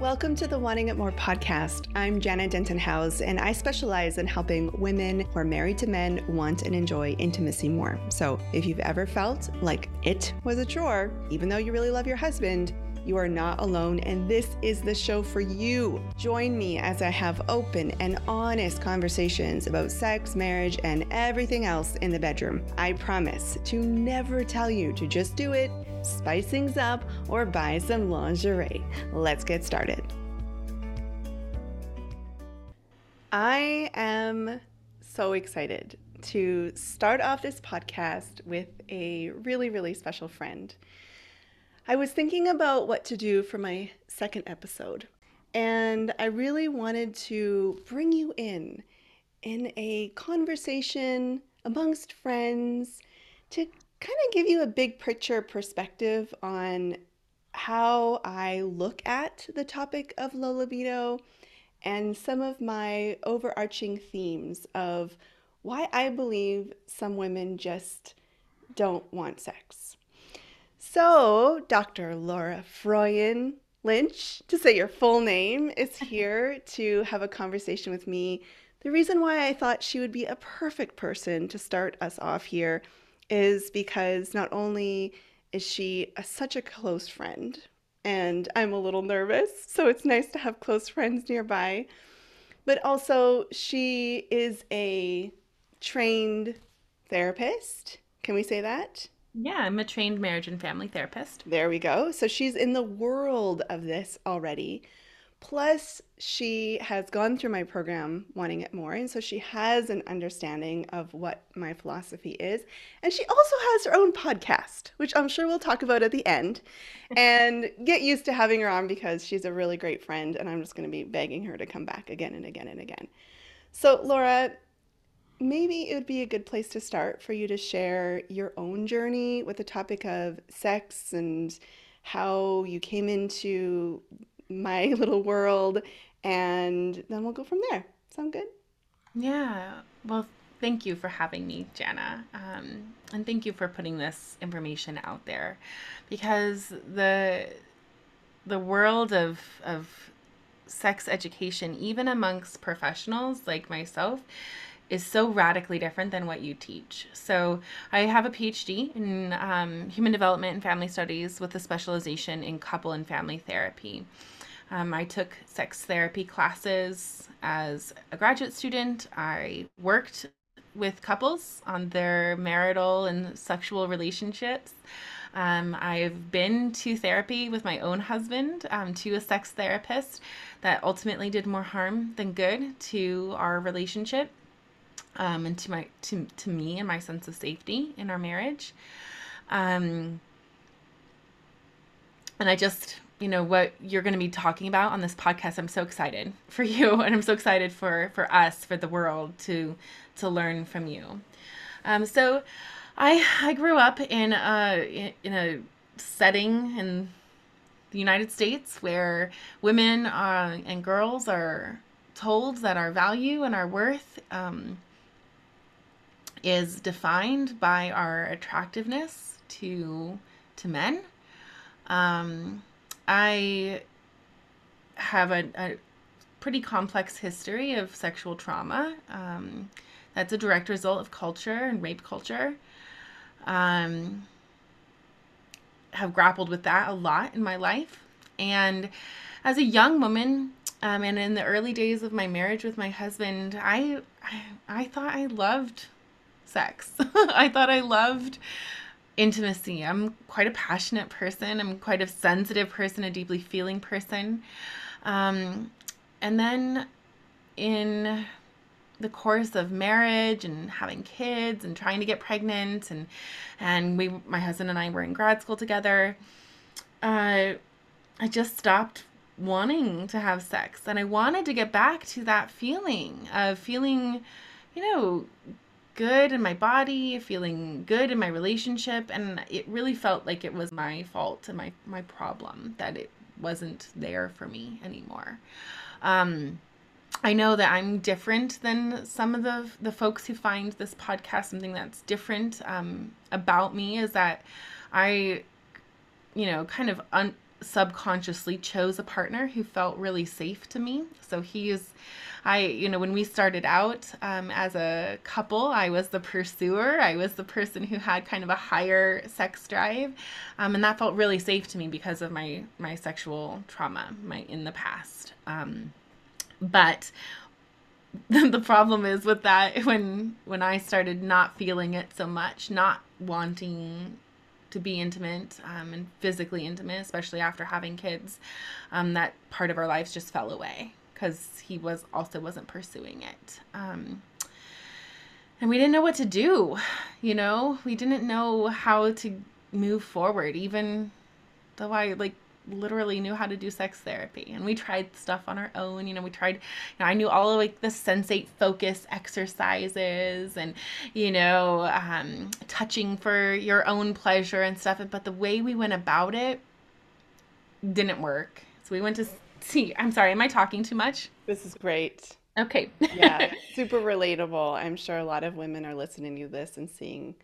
Welcome to the Wanting It More podcast. I'm Janna Denton-Howes, and I specialize in helping women who are married to men want and enjoy intimacy more. So, if you've ever felt like it was a chore, even though you really love your husband, you are not alone, and this is the show for you. Join me as I have open and honest conversations about sex, marriage, and everything else in the bedroom. I promise to never tell you to just do it, spice things up, or buy some lingerie. Let's get started. I am so excited to start off this podcast with a really, really special friend. I was thinking about what to do for my second episode, and I really wanted to bring you in in a conversation amongst friends to kind of give you a big picture perspective on how I look at the topic of low libido and some of my overarching themes of why I believe some women just don't want sex. So, Dr. Laura Froyen Lynch, to say your full name, is here to have a conversation with me. The reason why I thought she would be a perfect person to start us off here is because not only is she a, such a close friend, and I'm a little nervous, so it's nice to have close friends nearby, but also she is a trained therapist. Can we say that? Yeah, I'm a trained marriage and family therapist. There we go. So she's in the world of this already. Plus, she has gone through my program, Wanting It More, and so she has an understanding of what my philosophy is. And she also has her own podcast, which I'm sure we'll talk about at the end. and get used to having her on because she's a really great friend, and I'm just going to be begging her to come back again and again and again. So, Laura, maybe it would be a good place to start for you to share your own journey with the topic of sex and how you came into my little world and then we'll go from there. Sound good? Yeah. Well thank you for having me Janna. Um, and thank you for putting this information out there. Because the the world of of sex education even amongst professionals like myself is so radically different than what you teach. So, I have a PhD in um, human development and family studies with a specialization in couple and family therapy. Um, I took sex therapy classes as a graduate student. I worked with couples on their marital and sexual relationships. Um, I've been to therapy with my own husband, um, to a sex therapist that ultimately did more harm than good to our relationship um, and to my to to me and my sense of safety in our marriage. Um, and I just you know what you're going to be talking about on this podcast. I'm so excited for you, and I'm so excited for for us, for the world to to learn from you. Um, so, I I grew up in a in a setting in the United States where women uh, and girls are told that our value and our worth um, is defined by our attractiveness to to men. Um, I have a, a, pretty complex history of sexual trauma. Um, that's a direct result of culture and rape culture. Um, have grappled with that a lot in my life, and as a young woman, um, and in the early days of my marriage with my husband, I, I, I thought I loved sex. I thought I loved intimacy. I'm quite a passionate person. I'm quite a sensitive person, a deeply feeling person. Um, and then in the course of marriage and having kids and trying to get pregnant and and we my husband and I were in grad school together uh, I just stopped wanting to have sex and I wanted to get back to that feeling of feeling you know good in my body, feeling good in my relationship, and it really felt like it was my fault and my my problem that it wasn't there for me anymore. Um, I know that I'm different than some of the the folks who find this podcast something that's different um, about me is that I, you know, kind of un- subconsciously chose a partner who felt really safe to me. So he is, I, you know, when we started out um, as a couple, I was the pursuer. I was the person who had kind of a higher sex drive, um, and that felt really safe to me because of my my sexual trauma, my in the past. Um, but the problem is with that when when I started not feeling it so much, not wanting to be intimate um, and physically intimate, especially after having kids, um, that part of our lives just fell away because he was also wasn't pursuing it. Um, and we didn't know what to do, you know, we didn't know how to move forward, even though I like literally knew how to do sex therapy. And we tried stuff on our own you know we tried you know, i knew all of like the sensate focus exercises and you know um, touching for your own pleasure and stuff. But the way we went about it didn't work. So we went to see i'm sorry am i talking too much? This is great. Okay. Yeah super relatable. I'm sure a lot of women are listening to this and seeing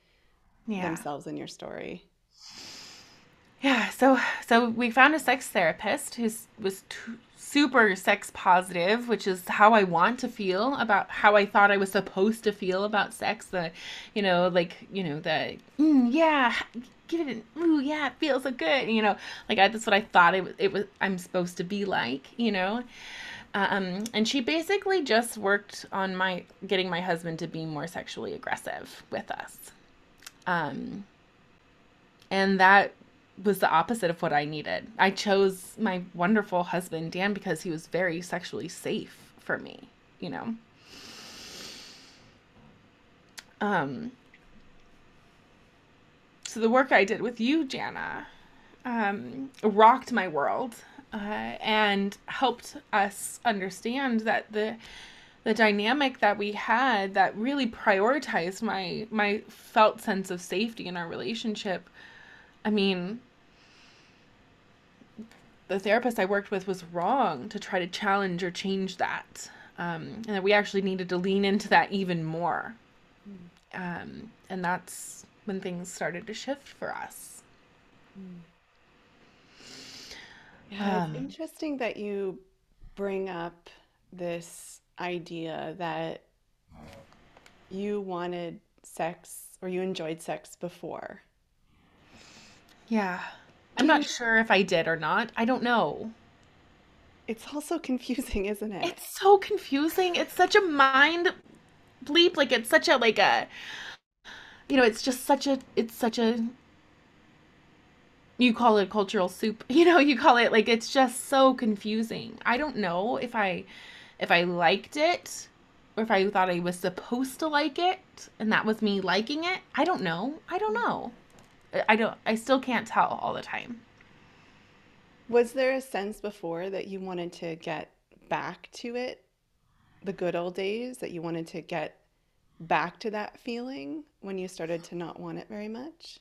yeah. themselves in your story. Yeah so so we found a sex therapist who was t- super sex positive which is how i want to feel about how i thought i was supposed to feel about sex the you know like you know the mm, yeah give it an ooh yeah it feels so good you know like I, that's what i thought it was it was i'm supposed to be like you know um, and she basically just worked on my getting my husband to be more sexually aggressive with us um, and that was the opposite of what I needed. I chose my wonderful husband, Dan, because he was very sexually safe for me, you know. Um so the work I did with you, Janna, um, rocked my world uh, and helped us understand that the the dynamic that we had that really prioritized my my felt sense of safety in our relationship. I mean, the therapist I worked with was wrong to try to challenge or change that. Um, and that we actually needed to lean into that even more. Um, and that's when things started to shift for us. Yeah, um, it's interesting that you bring up this idea that you wanted sex or you enjoyed sex before. Yeah. I'm not sure if I did or not. I don't know. It's also confusing, isn't it? It's so confusing. It's such a mind bleep. Like it's such a like a you know, it's just such a it's such a you call it cultural soup. You know, you call it like it's just so confusing. I don't know if I if I liked it or if I thought I was supposed to like it and that was me liking it. I don't know. I don't know. I don't I still can't tell all the time. Was there a sense before that you wanted to get back to it? The good old days that you wanted to get back to that feeling when you started to not want it very much?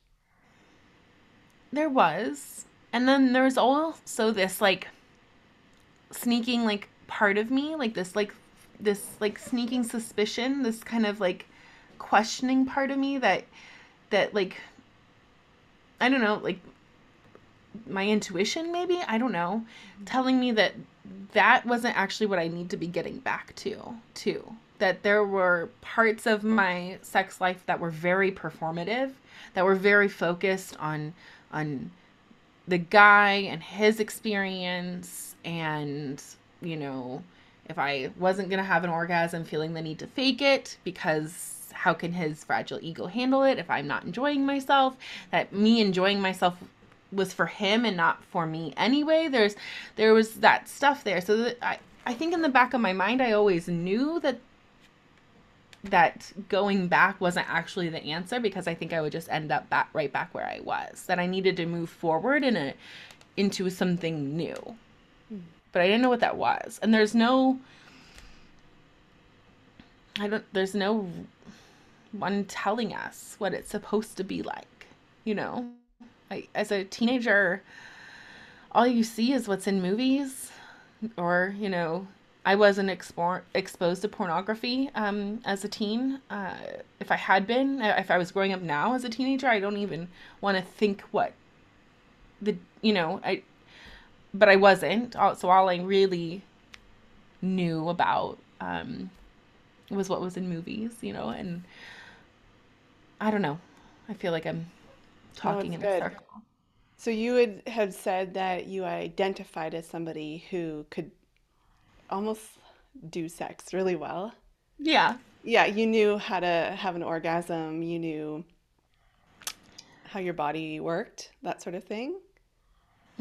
There was. And then there was also this like sneaking like part of me, like this like this like sneaking suspicion, this kind of like questioning part of me that that like I don't know, like my intuition maybe, I don't know, mm-hmm. telling me that that wasn't actually what I need to be getting back to, too. That there were parts of my sex life that were very performative, that were very focused on on the guy and his experience and, you know, if I wasn't going to have an orgasm feeling the need to fake it because how can his fragile ego handle it if I'm not enjoying myself? That me enjoying myself was for him and not for me anyway. There's there was that stuff there. So I I think in the back of my mind I always knew that that going back wasn't actually the answer because I think I would just end up back right back where I was. That I needed to move forward in a into something new. Hmm. But I didn't know what that was. And there's no I don't there's no one telling us what it's supposed to be like. You know, like as a teenager, all you see is what's in movies, or you know, I wasn't expo- exposed to pornography um, as a teen. Uh, if I had been, if I was growing up now as a teenager, I don't even want to think what the you know I but I wasn't. So all I really knew about um, was what was in movies, you know, and I don't know. I feel like I'm talking in a good. circle. So you would have said that you identified as somebody who could almost do sex really well. Yeah. Yeah, you knew how to have an orgasm, you knew how your body worked, that sort of thing.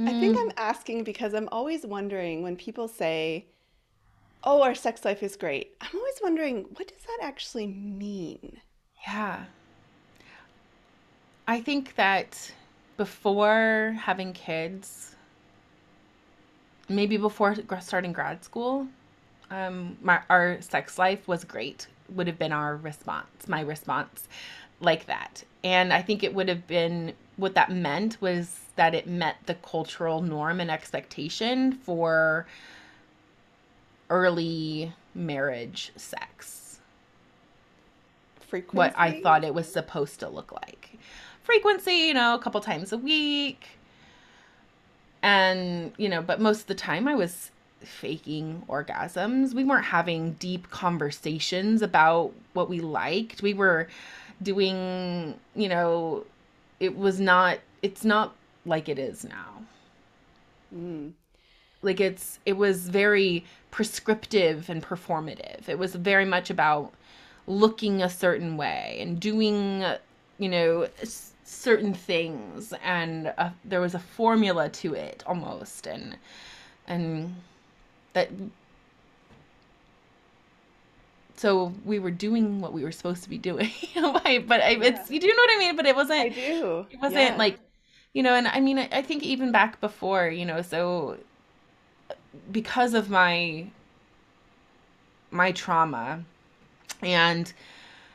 I think I'm Mm, asking because I'm always wondering when people say, "Oh, our sex life is great." I'm always wondering, what does that actually mean? yeah. I think that before having kids, maybe before starting grad school, um, my our sex life was great. Would have been our response, my response, like that. And I think it would have been what that meant was that it met the cultural norm and expectation for early marriage sex. Frequency. What I thought it was supposed to look like. Frequency, you know, a couple times a week, and you know but most of the time i was faking orgasms. We weren't having deep conversations about what we liked. We were doing you know it was not it's not like it is now. Mm. like it's it was very prescriptive and performative. It was very much about looking a certain way and doing you know s- certain things and uh there was a formula to it almost and and that so we were doing what we were supposed to be doing but I, Yeah, it's you do know what i mean but it wasn't I do. it wasn't Yeah. like you know and i mean i, I think even back before you know so because of my my trauma and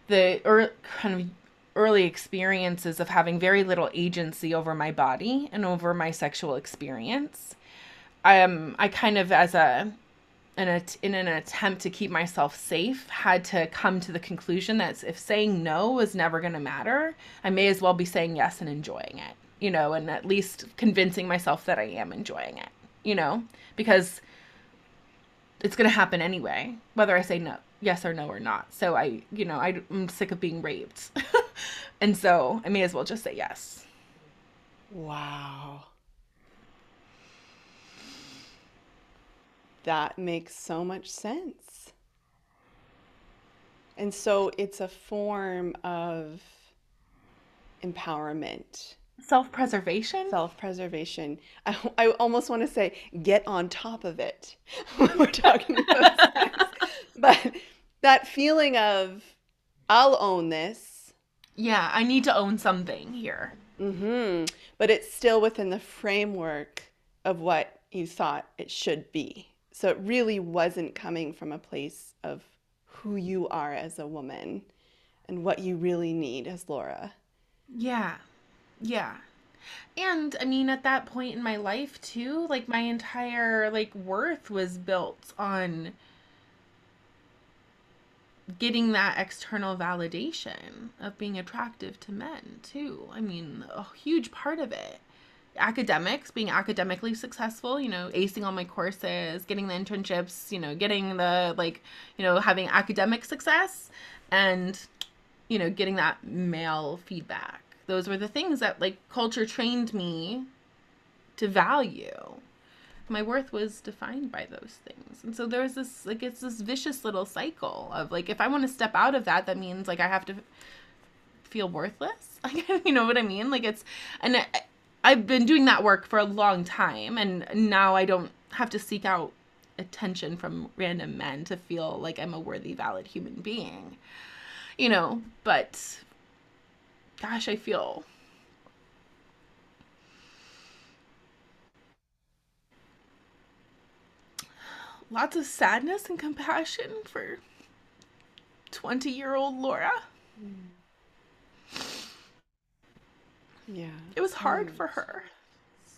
the or kind of early experiences of having very little agency over my body and over my sexual experience um i kind of as a in, a, in an attempt to keep myself safe had to come to the conclusion that if saying no was never going to matter i may as well be saying yes and enjoying it you know and at least convincing myself that i am enjoying it you know because it's going to happen anyway, whether I say no, yes or no or not. So I, you know, I, am sick of being raped. and so I may as well just say yes. Wow. That makes so much sense. And so it's a form of empowerment, Self preservation? self-preservation. I, I almost want to say get on top of it when we're talking about sex. But that feeling of I'll own this, yeah, I need to own something here. Mm-hmm. but it's still within the framework of what you thought it should be. So it really wasn't coming from a place of who you are as a woman and what you really need as Laura. Yeah. Yeah. And I mean, at that point in my life, too, like my entire like worth was built on getting that external validation of being attractive to men too. I mean, a huge part of it. Academics, being academically successful, you know, acing all my courses, getting the internships, you know, getting the like, you know, having academic success and you know, getting that male feedback. Those were the things that like culture trained me to value my worth was defined by those things. And so there's this like it's this vicious little cycle of like if I want to step out of that that means like I have to feel worthless. Like you know what I mean? Like it's and I, I've been doing that work for a long time and now I don't have to seek out attention from random men to feel like I'm a worthy valid human being. You know, but gosh, I feel lots of sadness and compassion for 20 year old Laura. Yeah. It was hard Mm, for her.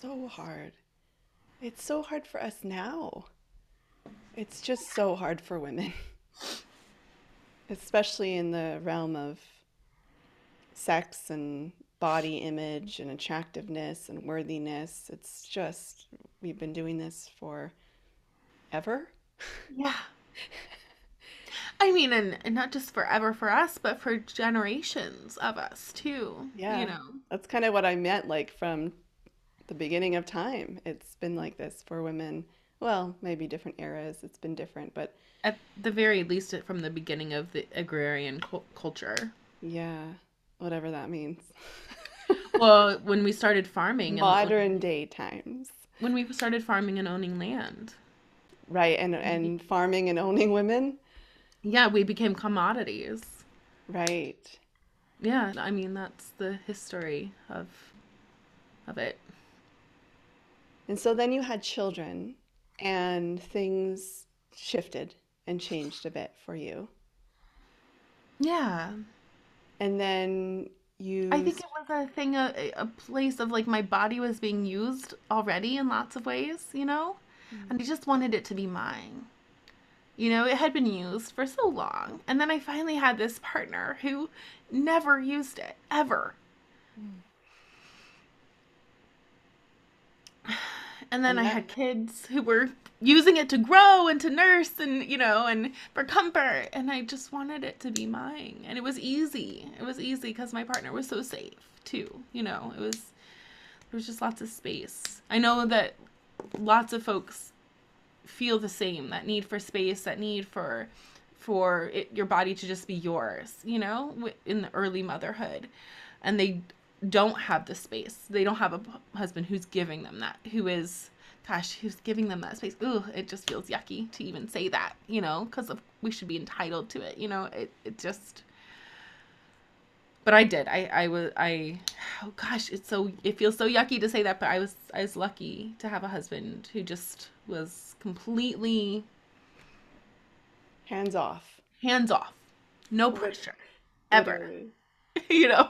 so hard. It's so hard for us now. It's just so hard for women, especially in the realm of sex and body image and attractiveness and worthiness. It's just, we've been doing this for ever. Yeah. I mean, and, and not just forever for us, but for generations of us too. Yeah. You know, That's kind of what I meant, like from the beginning of time. It's been like this for women. Well, maybe different eras. It's been different, but at the very least, from the beginning of the agrarian cul- culture. yeah, whatever that means. Well, when we started farming and Modern day times. when we started farming and owning land, Right, and and farming and owning women. yeah, we became commodities. Right. Yeah, I mean that's the history of of it. And so then you had children and things shifted and changed a bit for you. Yeah. And then you I think it was a thing, a, a place of like my body was being used already in lots of ways, you know? Mm-hmm. And I just wanted it to be mine. You know, it had been used for so long. And then I finally had this partner who never used it, ever. And then I had kids who were using it to grow and to nurse and, you know, and for comfort. And I just wanted it to be mine. And it was easy. It was easy because my partner was so safe, too. You know, it was, there was just lots of space. I know that lots of folks feel the same that need for space, that need for for it, your body to just be yours, you know, in the early motherhood. And they don't have the space. They don't have a husband who's giving them that, who is, gosh, who's giving them that space. Ooh, it just feels yucky to even say that, you know, because we should be entitled to it, you know, it, it just, but I did. I, I was, I, oh gosh, it's so, it feels so yucky to say that, but I was, I was lucky to have a husband who just was completely hands off. hands off, no pressure, ever, you know.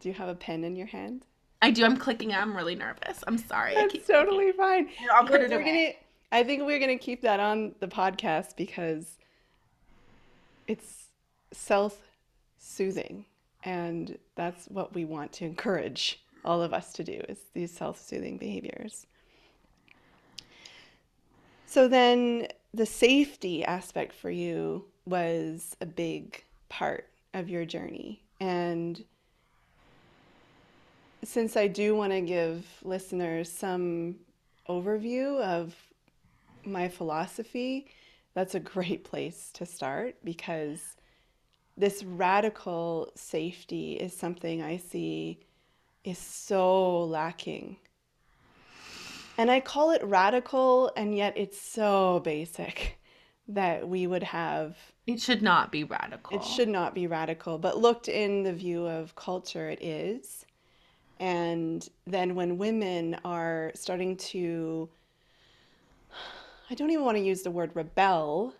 Do you have a pen in your hand? I do. I'm clicking. I'm really nervous. I'm sorry. That's totally fine. I'll put it we're away. gonna- I think we're gonna keep that on the podcast because it's self-soothing, and that's what we want to encourage all of us to do is these self-soothing behaviors. So then the safety aspect for you was a big part of your journey. And since I do want to give listeners some overview of my philosophy, that's a great place to start because this radical safety is something I see is so lacking. And I call it radical, and yet it's so basic that we would have. It should not be radical. It should not be radical, but looked in the view of culture, it is. And then when women are starting to, I don't even want to use the word rebel,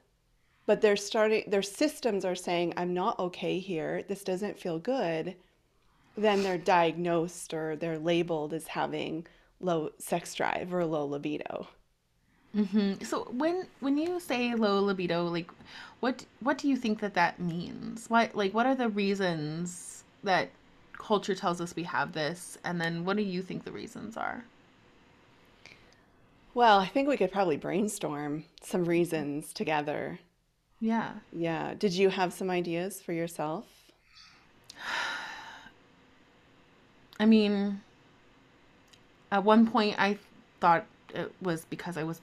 but they're starting, their systems are saying, I'm not okay here, this doesn't feel good, then they're diagnosed or they're labeled as having low sex drive or low libido. hmm So when when you say low libido, like, what what do you think that that means? What like what are the reasons that culture tells us we have this, and then what do you think the reasons are? Well, I think we could probably brainstorm some reasons together. Yeah. Yeah. Did you have some ideas for yourself? I mean, at one point I thought it was because I was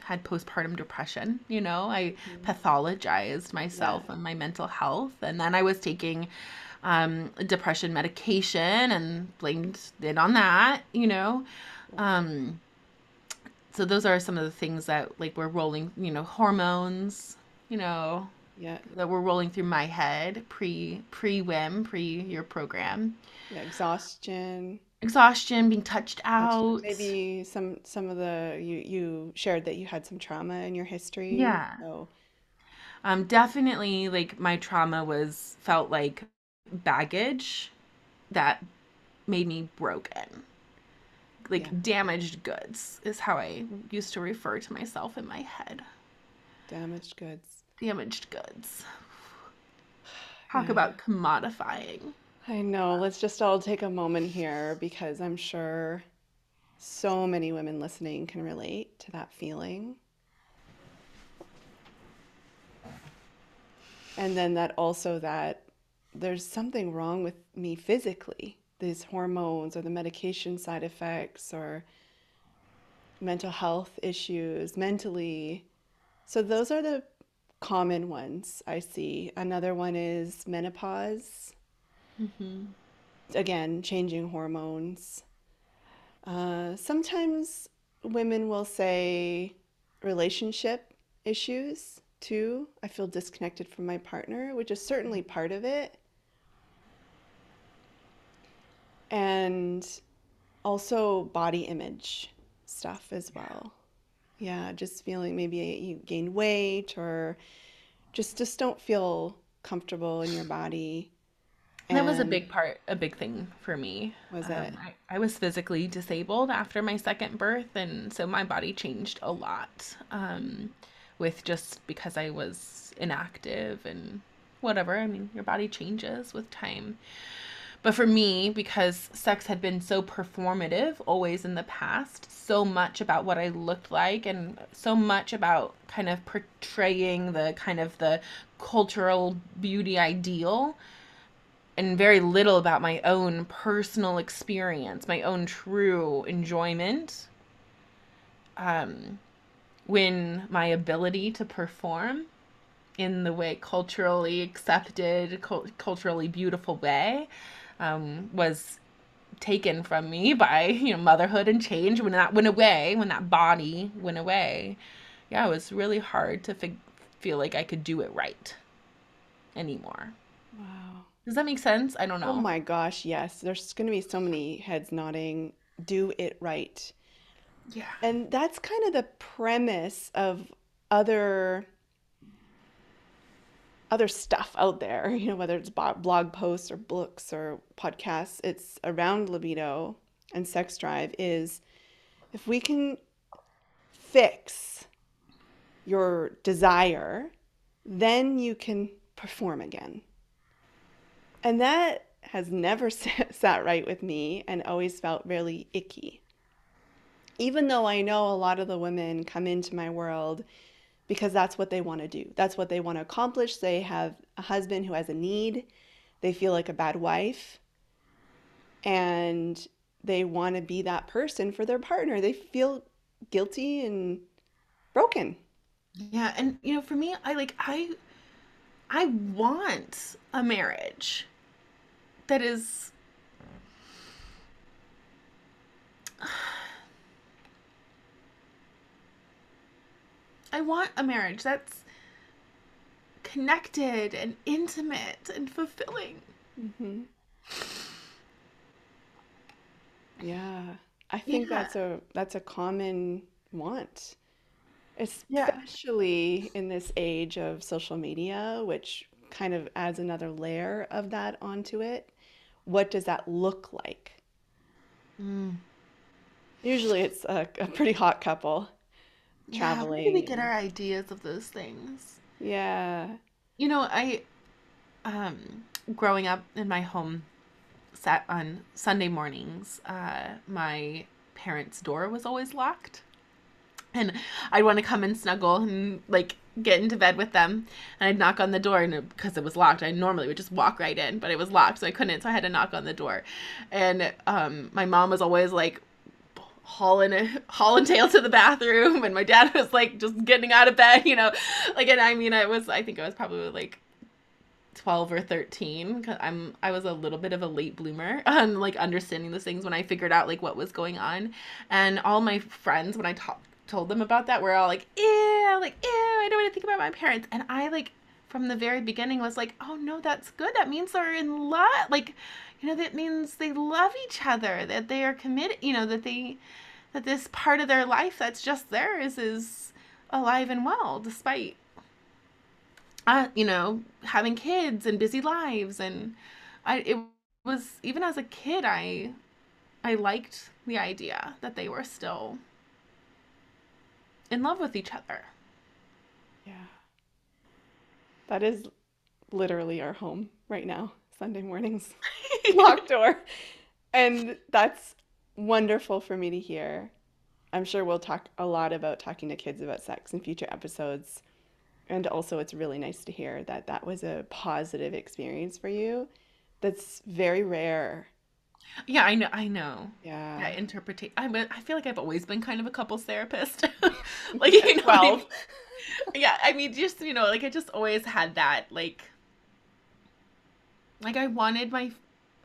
had postpartum depression, you know. I pathologized myself Yeah. and my mental health and then I was taking um depression medication and blamed it on that, you know. Um so those are some of the things that like were rolling, you know, hormones, you know, Yeah. that were rolling through my head pre pre whim, pre your program. Yeah. Exhaustion. Exhaustion, being touched out. Maybe some some of the you you shared that you had some trauma in your history. Yeah. So Um, definitely like my trauma was felt like baggage that made me broken. Like Yeah. damaged goods is how I used to refer to myself in my head. Damaged goods. Damaged goods. Talk Yeah. about commodifying. I know. Let's just all take a moment here because I'm sure so many women listening can relate to that feeling. And then that also that there's something wrong with me physically, these hormones or the medication side effects or mental health issues, mentally. So those are the common ones I see. Another one is menopause. Mm-hmm. Again, changing hormones. Uh, sometimes women will say relationship issues too. I feel disconnected from my partner, which is certainly part of it. And also body image stuff as well. Yeah, just feeling maybe you gain weight or just just don't feel comfortable in your body. That was a big part, a big thing for me. was it? Um, I, I was physically disabled after my second birth, and so my body changed a lot um, with just because I was inactive and whatever. I mean, your body changes with time. But for me, because sex had been so performative always in the past, so much about what I looked like and so much about kind of portraying the kind of the cultural beauty ideal and very little about my own personal experience, my own true enjoyment. Um, when my ability to perform in the way culturally accepted, cul- culturally beautiful way um, was taken from me by you know motherhood and change. When that went away, when that body went away, yeah, it was really hard to fig- feel like I could do it right anymore. Wow. Does that make sense? I don't know. Oh my gosh, yes. There's going to be so many heads nodding. Do it right. Yeah. And that's kind of the premise of other other stuff out there, you know, whether it's blog posts or books or podcasts, it's around libido and sex drive is if we can fix your desire, then you can perform again. And that has never sat right with me and always felt really icky. Even though I know a lot of the women come into my world because that's what they want to do. That's what they want to accomplish. They have a husband who has a need. They feel like a bad wife and they want to be that person for their partner. They feel guilty and broken. Yeah, and you know, for me, I like I I want a marriage that is I want a marriage that's connected and intimate and fulfilling. hmm Yeah, I think Yeah. that's a that's a common want, Yeah. especially in this age of social media, which kind of adds another layer of that onto it. What does that look like? Mm. Usually it's a, a pretty hot couple Yeah, where do we get our ideas of those things? yeah. You know, I um growing up in my home sat on Sunday mornings, uh my parents' door was always locked. And I'd want to come and snuggle and like get into bed with them. And I'd knock on the door and because it was locked, I normally would just walk right in, but it was locked, so I couldn't, so I had to knock on the door. And um my mom was always like hauling a hauling tail to the bathroom and my dad was like just getting out of bed, you know. Like and I mean I was I think I was probably like 12 or 13 cuz I'm I was a little bit of a late bloomer on like understanding those things when I figured out like what was going on. And all my friends when I told them about that were all like, "Ew, like ew, I don't want to think about my parents." And I like from the very beginning was like, "Oh no, that's good. That means they're in love." Like, you know, that means they love each other, that they are committed, you know, that they that this part of their life that's just theirs is alive and well despite uh, you know, having kids and busy lives and I it was even as a kid I I liked the idea that they were still in love with each other. Yeah. That is literally our home right now, Sunday mornings. locked door. And that's wonderful for me to hear. I'm sure we'll talk a lot about talking to kids about sex in future episodes. And also, it's really nice to hear that that was a positive experience for you. That's very rare. Yeah, I know. I know. Yeah. I interpret. I I feel like I've always been kind of a couples therapist. like you know, like, yeah. I mean, just you know, like I just always had that. Like, like I wanted my,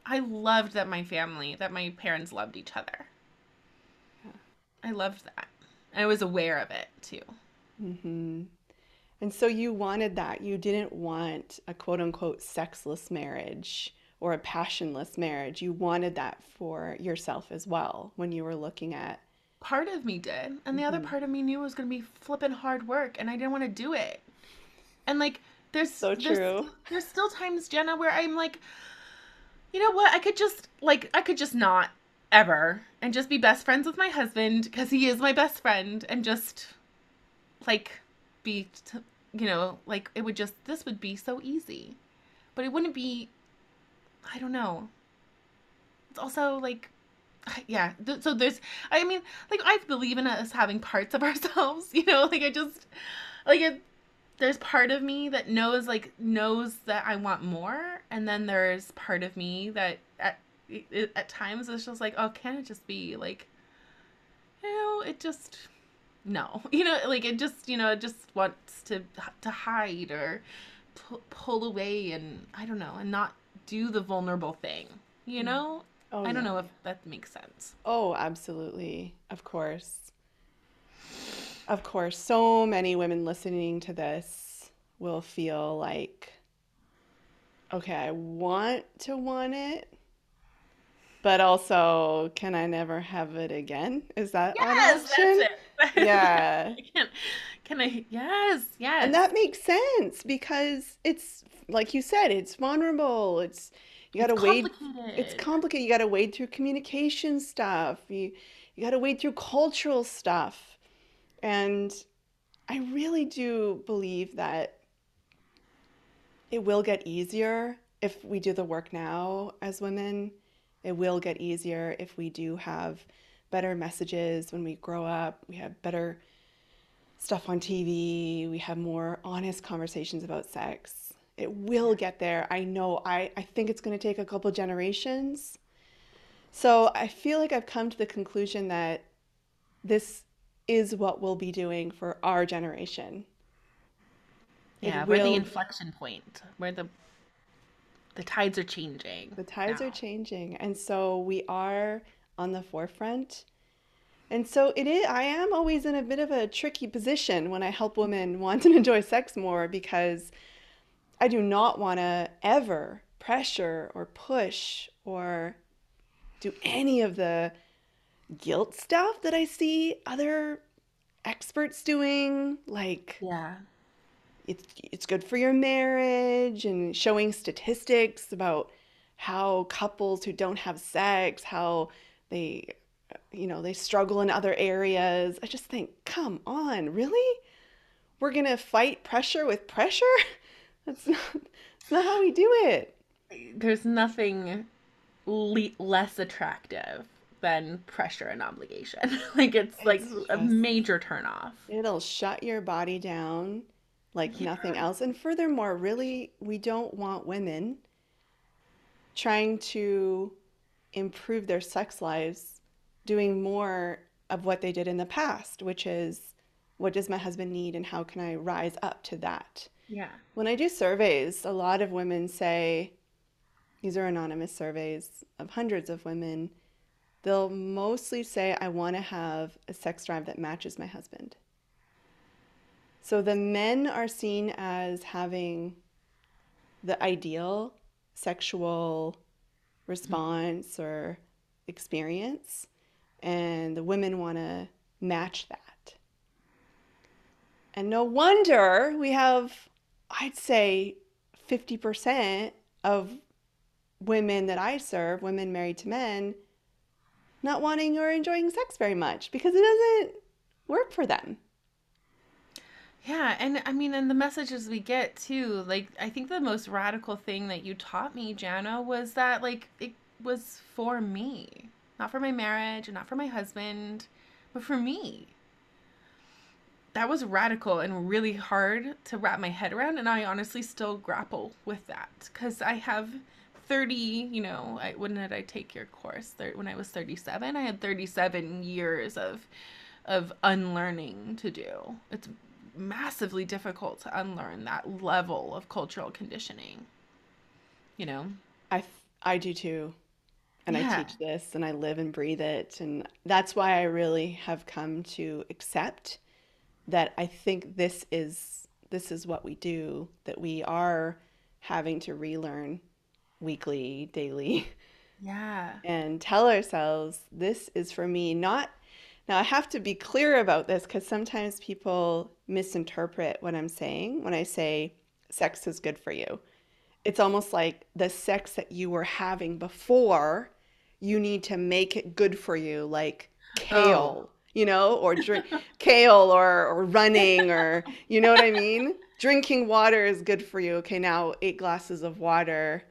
I loved that my family, that my parents loved each other. Yeah. I loved that. I was aware of it too. Mm-hmm. And so you wanted that. You didn't want a quote unquote sexless marriage or a passionless marriage. You wanted that for yourself as well when you were looking at. Part of me did. And the mm-hmm. other part of me knew it was going to be flipping hard work and I didn't want to do it. And like, there's so true. There's, there's still times, Jenna, where I'm like, you know what? I could just, like, I could just not ever and just be best friends with my husband because he is my best friend and just, like, be, t- you know, like, it would just, this would be so easy. But it wouldn't be I don't know. It's also like yeah so there's i mean like i believe in us having parts of ourselves you know like i just like it there's part of me that knows like knows that i want more and then there's part of me that at it, at times it's just like oh can it just be like you know it just no you know like it just you know it just wants to to hide or pu- pull away and i don't know and not do the vulnerable thing, you mm. know? Oh, I don't yeah. know if that makes sense. Oh, absolutely. Of course. Of course. So many women listening to this will feel like, okay, I want to want it, but also, can I never have it again? Is that yes, an option? That's it. yeah. can, can I? Yes, yes. And that makes sense because it's like you said, it's vulnerable. It's you got to wade. It's complicated. You got to wade through communication stuff. You you got to wade through cultural stuff, and I really do believe that it will get easier if we do the work now as women. It will get easier if we do have better messages when we grow up. We have better stuff on TV. We have more honest conversations about sex it will get there. I know. I, I think it's going to take a couple generations. So I feel like I've come to the conclusion that this is what we'll be doing for our generation. Yeah, it we're will... the inflection point where the the tides are changing. The tides now. are changing, and so we are on the forefront. And so it is. I am always in a bit of a tricky position when I help women want and enjoy sex more because I do not want to ever pressure or push or do any of the guilt stuff that I see other experts doing like yeah. it's it's good for your marriage and showing statistics about how couples who don't have sex how they you know they struggle in other areas. I just think come on really? We're going to fight pressure with pressure? That's not, that's not how we do it. There's nothing le- less attractive than pressure and obligation. like it's, it's like just, a major turnoff. It'll shut your body down like yeah. nothing else. And furthermore, really, we don't want women trying to improve their sex lives doing more of what they did in the past, which is what does my husband need and how can I rise up to that? Yeah. When I do surveys, a lot of women say, these are anonymous surveys of hundreds of women, they'll mostly say, I want to have a sex drive that matches my husband. So the men are seen as having the ideal sexual response or experience, and the women want to match that. And no wonder we have I'd say 50% of women that I serve, women married to men, not wanting or enjoying sex very much because it doesn't work for them. Yeah, and I mean, and the messages we get too, like, I think the most radical thing that you taught me, Janna, was that, like, it was for me, not for my marriage and not for my husband, but for me. That was radical and really hard to wrap my head around, and I honestly still grapple with that because I have 30, you know, I, when did I take your course? Thir- when I was 37, I had 37 years of of unlearning to do. It's massively difficult to unlearn that level of cultural conditioning. You know? I, I do too. And Yeah. I teach this and I live and breathe it. And that's why I really have come to accept that I think this is this is what we do, that we are having to relearn weekly, daily, Yeah. and tell ourselves this is for me not now i have to be clear about this because sometimes people misinterpret what i'm saying when i say sex is good for you it's almost like the sex that you were having before you need to make it good for you like Oh. kale you know or drink kale or or running or you know what i mean drinking water is good for you okay now eight glasses of water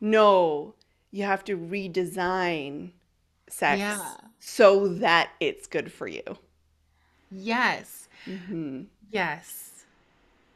no, you have to redesign sex Yeah. so that it's good for you. Yes. hmm Yes.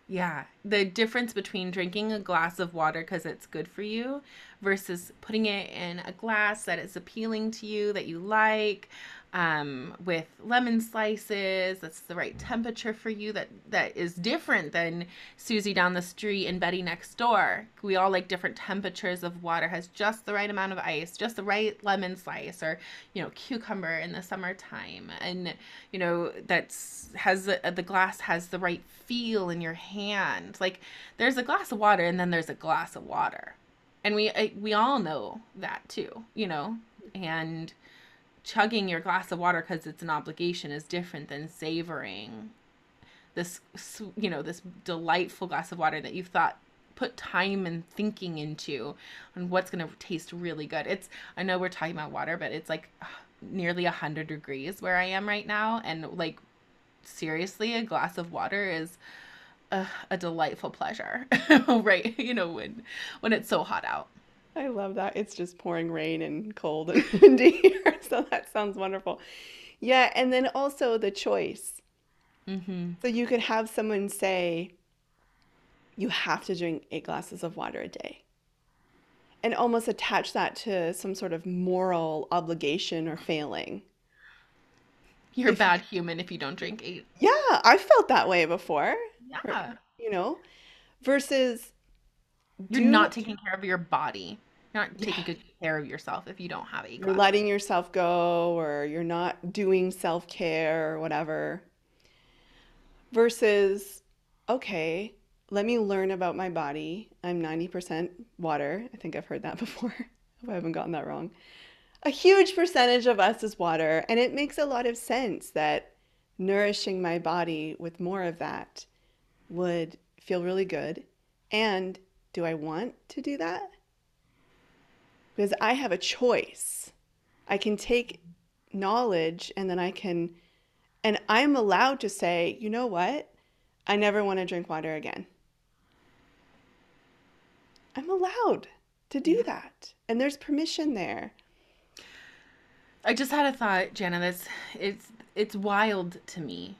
Yeah. The difference between drinking a glass of water because it's good for you versus putting it in a glass that is appealing to you, that you like, um, with lemon slices, that's the right temperature for you, that that is different than Susie down the street and Betty next door. We all like different temperatures of water, has just the right amount of ice, just the right lemon slice, or you know, cucumber in the summertime. And you know that's has the, the glass has the right feel in your hand like there's a glass of water and then there's a glass of water and we we all know that too you know and chugging your glass of water because it's an obligation is different than savoring this you know this delightful glass of water that you've thought put time and thinking into on what's going to taste really good. It's i know we're talking about water but it's like uh, nearly 100 degrees where i am right now and like seriously a glass of water is a, a delightful pleasure right? You know when when it's so hot out I love that. It's just pouring rain and cold and windy here. So that sounds wonderful. Yeah. And then also the choice. mm-hmm So you could have someone say, you have to drink eight glasses of water a day. And almost attach that to some sort of moral obligation or failing. you're a bad human if you don't drink eight Yeah, I felt that way before, or- yeah you know, versus you're do not taking care of your body you're not yeah, taking good care of yourself if you don't have eight you're letting yourself go or you're not doing self-care or whatever versus okay, let me learn about my body. I'm 90% water. I think I've heard that before. Hope I haven't gotten that wrong. A huge percentage of us is water, and it makes a lot of sense that nourishing my body with more of that would feel really good. And do I want to do that? Because I have a choice. I can take knowledge and then I can, and I'm allowed to say, you know what? I never want to drink water again. I'm allowed to do yeah that. And there's permission there. i just had a thought Janna that's it's it's wild to me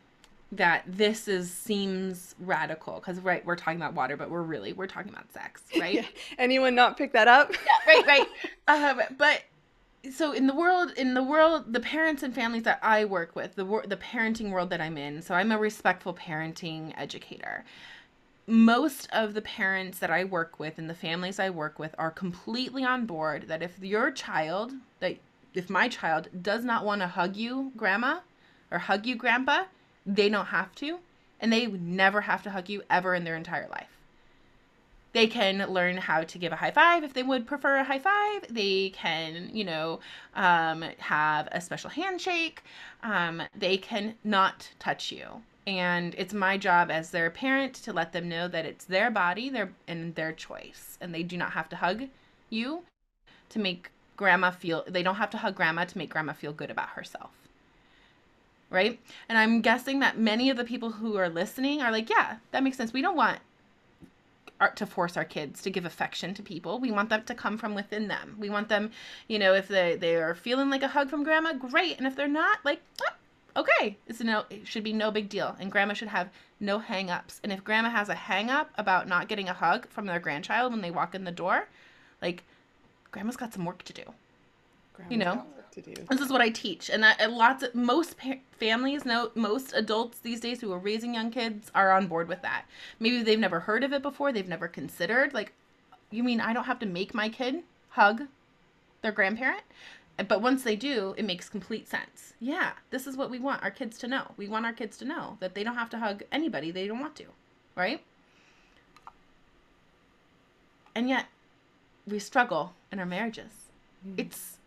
that this is seems radical because right we're talking about water but we're really we're talking about sex yeah. right Anyone not pick that up? yeah, right right um, but so in the world in the world the parents and families that i work with the the parenting world that i'm in so i'm a respectful parenting educator most of the parents that i work with and the families i work with are completely on board that if your child that if my child does not want to hug you grandma or hug you grandpa they don't have to and they never have to hug you ever in their entire life they can learn how to give a high five if they would prefer a high five. They can, you know, um, have a special handshake. Um, they can not touch you. And it's my job as their parent to let them know that it's their body, their and their choice, and they do not have to hug you to make grandma feel. They don't have to hug grandma to make grandma feel good about herself right? And I'm guessing that many of the people who are listening are like, yeah, that makes sense. We don't want to force our kids to give affection to people. We want that to come from within them. We want them, you know, if they they are feeling like a hug from grandma, great. And if they're not, like, oh, okay, it's no, it should be no big deal. And grandma should have no hang-ups. And if grandma has a hang-up about not getting a hug from their grandchild when they walk in the door, like, grandma's got some work to do. Grandma's you know to do. This is what I teach, and that lots of most pa- families know most adults these days who are raising young kids are on board with that. Maybe they've never heard of it before, they've never considered like, you mean I don't have to make my kid hug their grandparent? But once they do, it makes complete sense. Yeah, this is what we want our kids to know. We want our kids to know that they don't have to hug anybody they don't want to, right? And yet, we struggle in our marriages. Mm. It's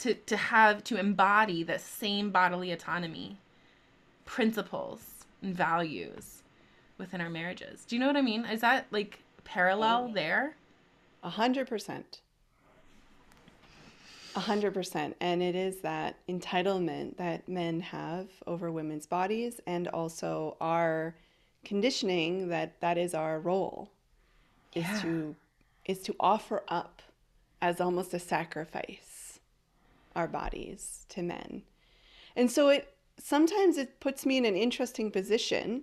to to have to embody the same bodily autonomy principles and values within our marriages. Do you know what I mean? Is that like parallel there? A hundred percent. A hundred percent. And it is that entitlement that men have over women's bodies and also our conditioning that that is our role yeah. is to is to offer up as almost a sacrifice our bodies to men. And so it sometimes it puts me in an interesting position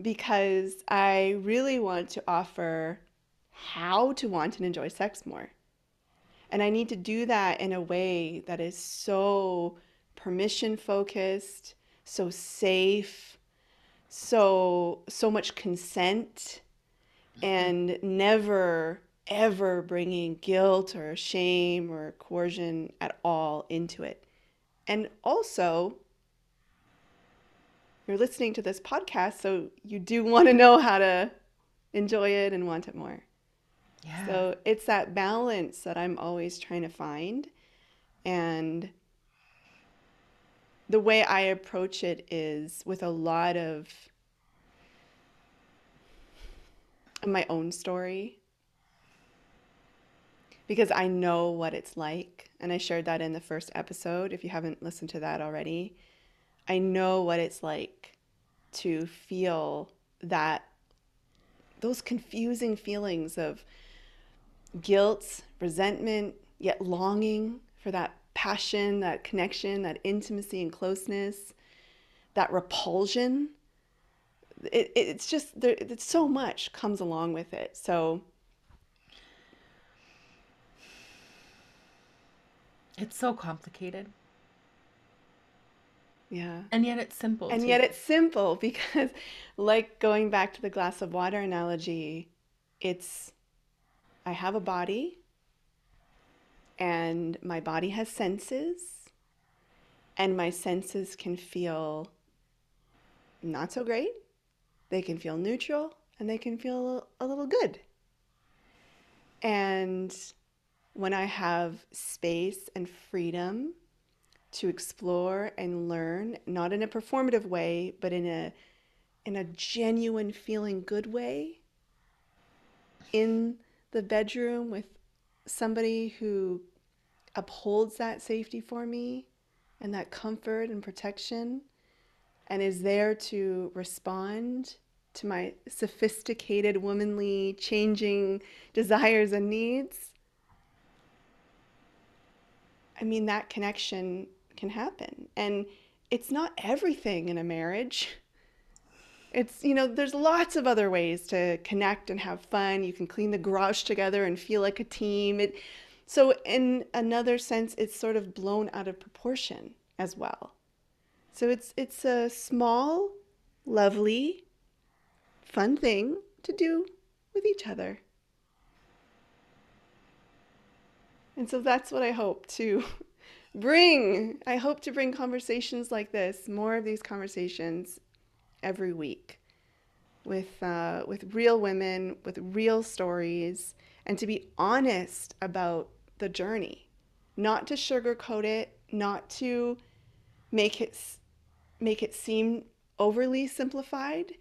because I really want to offer how to want and enjoy sex more. And I need to do that in a way that is so permission focused, so safe, so so much consent mm-hmm. and never ever bringing guilt or shame or coercion at all into it. And also, you're listening to this podcast, so you do want to know how to enjoy it and want it more. Yeah. So it's that balance that I'm always trying to find. And the way I approach it is with a lot of my own story because I know what it's like. And I shared that in the first episode. If you haven't listened to that already, I know what it's like to feel that those confusing feelings of guilt, resentment, yet longing for that passion, that connection, that intimacy and closeness, that repulsion. It, it's just there, it's so much comes along with it. So It's so complicated. Yeah. And yet it's simple. And too. yet it's simple because, like going back to the glass of water analogy, it's I have a body and my body has senses, and my senses can feel not so great, they can feel neutral, and they can feel a little good. And when I have space and freedom to explore and learn, not in a performative way, but in a in a genuine feeling good way in the bedroom with somebody who upholds that safety for me and that comfort and protection and is there to respond to my sophisticated womanly changing desires and needs I mean, that connection can happen. And it's not everything in a marriage. It's, you know, there's lots of other ways to connect and have fun. You can clean the garage together and feel like a team. It, so, in another sense, it's sort of blown out of proportion as well. So, it's, it's a small, lovely, fun thing to do with each other. And so that's what I hope to bring. I hope to bring conversations like this, more of these conversations every week with uh, with real women, with real stories, and to be honest about the journey, not to sugarcoat it, not to make it make it seem overly simplified,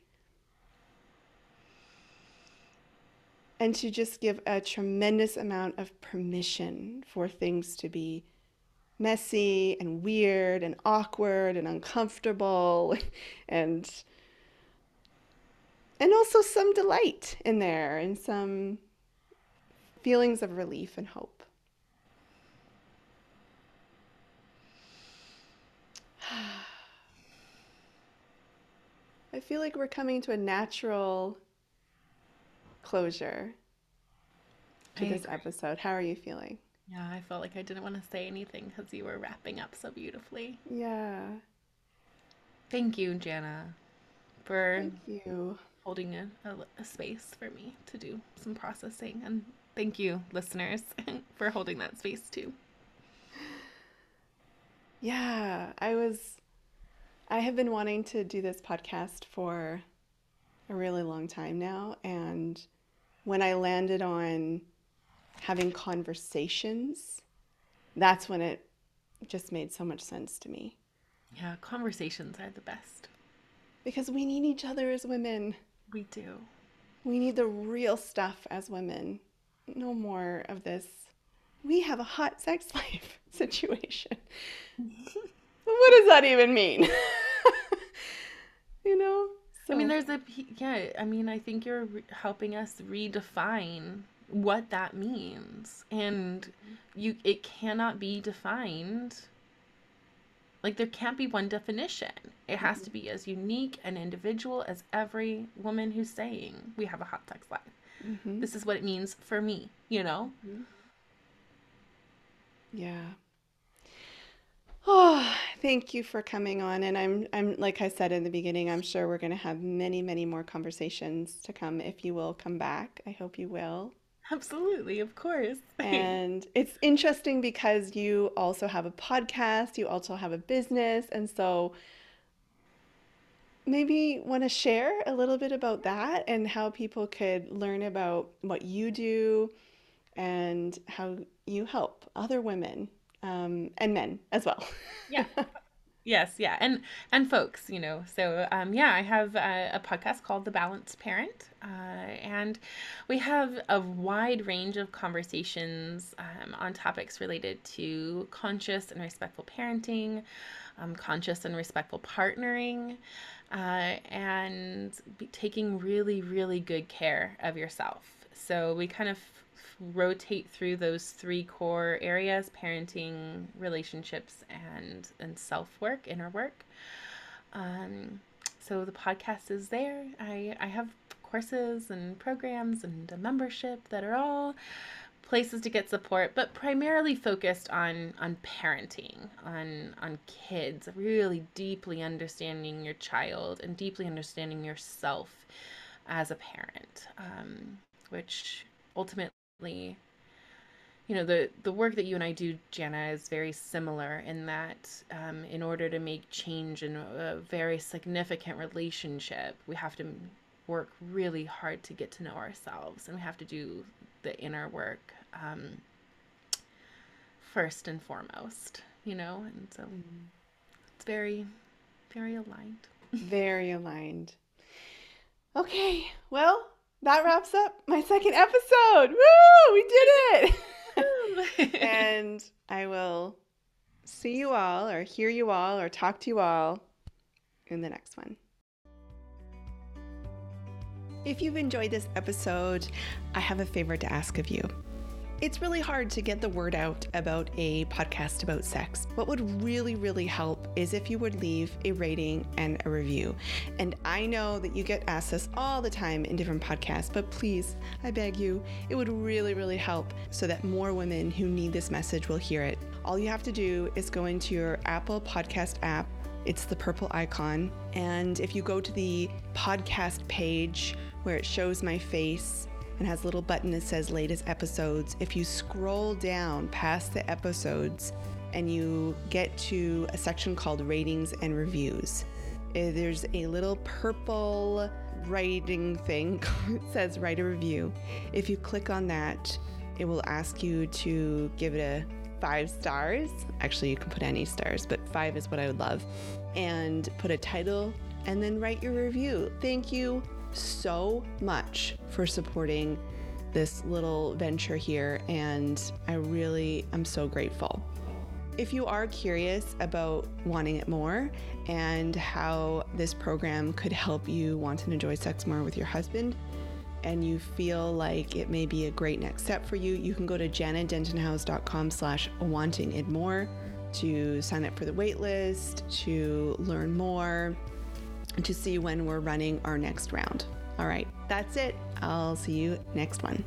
and to just give a tremendous amount of permission for things to be messy and weird and awkward and uncomfortable and and also some delight in there and some feelings of relief and hope. I feel like we're coming to a natural closure to I this agree. episode. How are you feeling? Yeah, I felt like I didn't want to say anything because you were wrapping up so beautifully. Yeah. Thank you, Janna, for Thank you. holding a, a, a space for me to do some processing. And thank you, listeners, for holding that space too. Yeah, I was I have been wanting to do this podcast for a really long time now and when I landed on having conversations, that's when it just made so much sense to me Yeah, conversations are the best. because we need each other as women. We do. We need the real stuff as women. No more of this. We have a hot sex life situation. what does that even mean? you know? I mean, there's a yeah. I mean, I think you're re- helping us redefine what that means, and you it cannot be defined. Like there can't be one definition. It has to be as unique and individual as every woman who's saying we have a hot sex life. Mhm. This is what it means for me. You know. Yeah. Oh, thank you for coming on. And I'm I'm like I said in the beginning, I'm sure we're going to have many, many more conversations to come if you will come back. I hope you will. Absolutely, of course. And it's interesting because you also have a podcast, you also have a business, and so maybe want to share a little bit about that and how people could learn about what you do and how you help other women um, and men as well. yeah yes yeah and and folks you know so um yeah i have a, a podcast called the balanced parent uh, and we have a wide range of conversations um, on topics related to conscious and respectful parenting um, conscious and respectful partnering uh, and taking really really good care of yourself so we kind of rotate through those three core areas parenting relationships and and self-work inner work. Um, so the podcast is there. I i have courses and programs and a membership that are all places to get support but primarily focused on on parenting on on kids really deeply understanding your child and deeply understanding yourself as a parent um, which ultimately you know the the work that you and I do, Janna, is very similar in that um, in order to make change in a very significant relationship, we have to work really hard to get to know ourselves, and we have to do the inner work um, first and foremost. You know, and so it's very, very aligned. Very aligned. Okay, well, that wraps up my second episode. Woo! We did it! and I will see you all, or hear you all, or talk to you all in the next one. If you've enjoyed this episode, I have a favor to ask of you. It's really hard to get the word out about a podcast about sex. What would really, really help is if you would leave a rating and a review. And I know that you get asked this all the time in different podcasts, but please, I beg you, it would really, really help so that more women who need this message will hear it. All you have to do is go into your Apple Podcast app. It's the purple icon. And if you go to the podcast page where it shows my face, and has a little button that says latest episodes. If you scroll down past the episodes and you get to a section called ratings and reviews, eh, there's a little purple writing thing it says write a review. If you click on that, it will ask you to give it a five stars. Actually, you can put any stars, but five is what I would love. And put a title and then write your review. Thank you so much for supporting this little venture here, and I really am so grateful. if you are curious about wanting it more and how this program could help you want and enjoy sex more with your husband, and you feel like it may be a great next step for you, you can go to jannadentonhowes.com slash wanting it more to sign up for the waitlist, to learn more, to see when we're running our next round. All right, that's it. I'll see you next one.